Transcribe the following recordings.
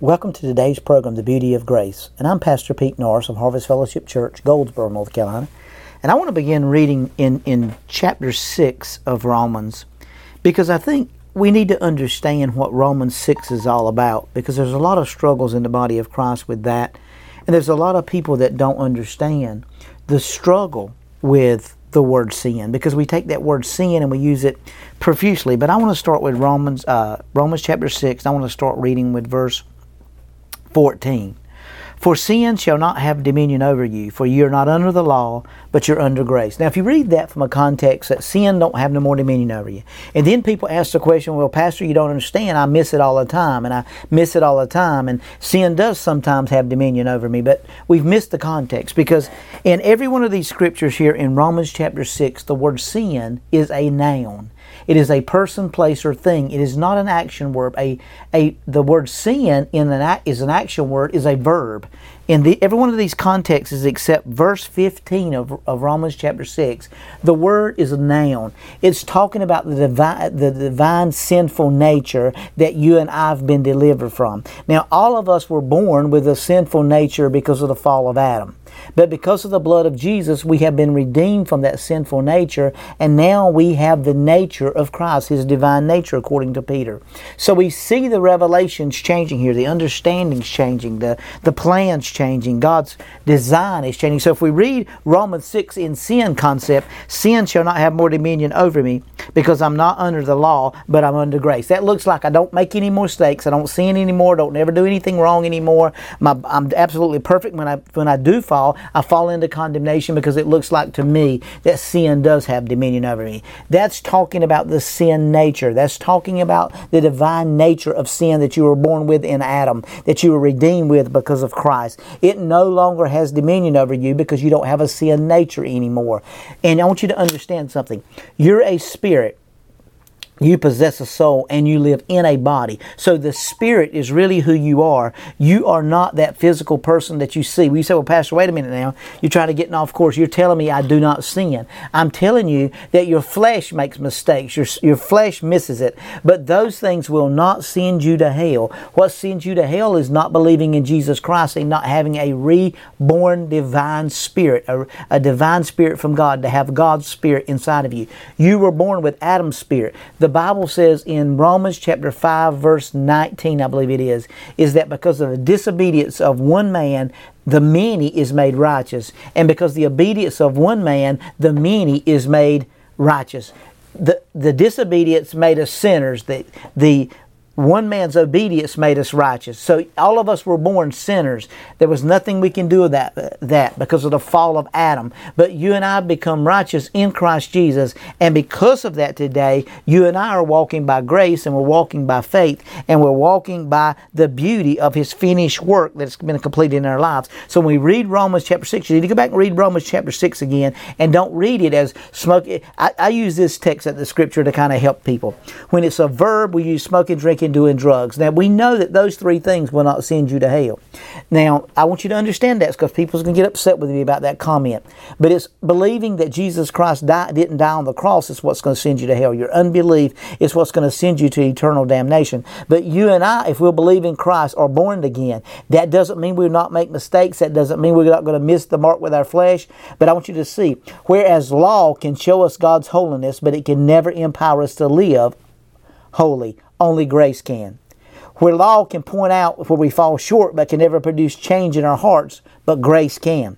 Welcome to today's program, The Beauty of Grace. And I'm Pastor Pete Norris of Harvest Fellowship Church, Goldsboro, North Carolina. And I want to begin reading in, in chapter 6 of Romans because I think we need to understand what Romans 6 is all about because there's a lot of struggles in the body of Christ with that. And there's a lot of people that don't understand the struggle with the word sin because we take that word sin and we use it profusely. But I want to start with Romans, uh, Romans chapter 6. I want to start reading with verse 14. For sin shall not have dominion over you, for you are not under the law, but you're under grace. Now, if you read that from a context that sin don't have no more dominion over you, and then people ask the question, well, Pastor, you don't understand. I miss it all the time, and I miss it all the time, and sin does sometimes have dominion over me, but we've missed the context because in every one of these scriptures here in Romans chapter 6, the word sin is a noun. It is a person, place, or thing. It is not an action word. A, a the word sin in an act is an action word is a verb. In the, every one of these contexts, except verse 15 of, of Romans chapter 6, the word is a noun. It's talking about the divine, the divine sinful nature that you and I have been delivered from. Now, all of us were born with a sinful nature because of the fall of Adam. But because of the blood of Jesus, we have been redeemed from that sinful nature, and now we have the nature of Christ, His divine nature, according to Peter. So we see the revelations changing here, the understandings changing, the, the plans changing, God's design is changing. So if we read Romans 6 in sin concept, sin shall not have more dominion over me because I'm not under the law, but I'm under grace. That looks like I don't make any more mistakes, I don't sin anymore, don't never do anything wrong anymore. My, I'm absolutely perfect when I when I do fall I fall into condemnation because it looks like to me that sin does have dominion over me. That's talking about the sin nature. That's talking about the divine nature of sin that you were born with in Adam, that you were redeemed with because of Christ. It no longer has dominion over you because you don't have a sin nature anymore. And I want you to understand something. You're a spirit you possess a soul and you live in a body. So the spirit is really who you are. You are not that physical person that you see. We say, well, Pastor, wait a minute now. You're trying to get off course. You're telling me I do not sin. I'm telling you that your flesh makes mistakes. Your, your flesh misses it. But those things will not send you to hell. What sends you to hell is not believing in Jesus Christ and not having a reborn divine spirit, a, a divine spirit from God, to have God's spirit inside of you. You were born with Adam's spirit. The the Bible says in Romans chapter 5 verse 19, I believe it is, is that because of the disobedience of one man, the many is made righteous. And because the obedience of one man, the many is made righteous. The, the disobedience made us sinners. The, the one man's obedience made us righteous. So all of us were born sinners. There was nothing we can do with that, that because of the fall of Adam. But you and I become righteous in Christ Jesus. And because of that today, you and I are walking by grace and we're walking by faith and we're walking by the beauty of His finished work that's been completed in our lives. So when we read Romans chapter 6, you need to go back and read Romans chapter 6 again and don't read it as smoke. I, I use this text at the scripture to kind of help people. When it's a verb, we use smoking, drinking, doing drugs. Now, we know that those three things will not send you to hell. Now, I want you to understand that because people's going to get upset with me about that comment. But it's believing that Jesus Christ died, didn't die on the cross is what's going to send you to hell. Your unbelief is what's going to send you to eternal damnation. But you and I, if we'll believe in Christ, are born again. That doesn't mean we'll not make mistakes. That doesn't mean we're not going to miss the mark with our flesh. But I want you to see, whereas law can show us God's holiness, but it can never empower us to live holy. Only grace can. Where law can point out where we fall short but can never produce change in our hearts, but grace can.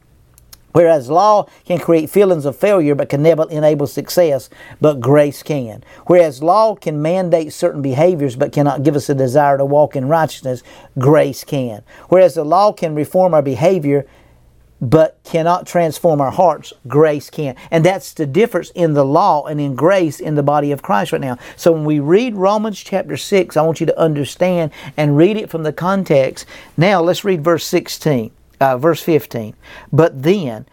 Whereas law can create feelings of failure but can never enable success, but grace can. Whereas law can mandate certain behaviors but cannot give us a desire to walk in righteousness, grace can. Whereas the law can reform our behavior but cannot transform our hearts, grace can. And that's the difference in the law and in grace in the body of Christ right now. So when we read Romans chapter 6, I want you to understand and read it from the context. Now let's read verse 16, uh, verse 15. But then,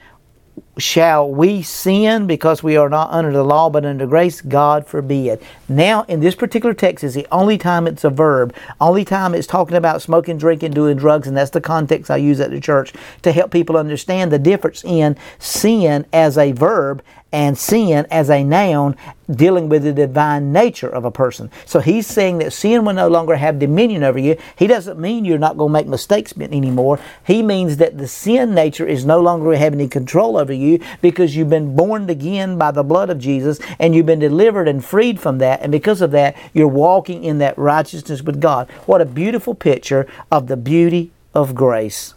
shall we sin because we are not under the law but under grace? God forbid. Now, in this particular text is the only time it's a verb, only time it's talking about smoking, drinking, doing drugs, and that's the context I use at the church to help people understand the difference in sin as a verb and sin as a noun dealing with the divine nature of a person. So he's saying that sin will no longer have dominion over you. He doesn't mean you're not going to make mistakes anymore. He means that the sin nature is no longer having any control over you because you've been born again by the blood of Jesus and you've been delivered and freed from that. And because of that, you're walking in that righteousness with God. What a beautiful picture of the beauty of grace.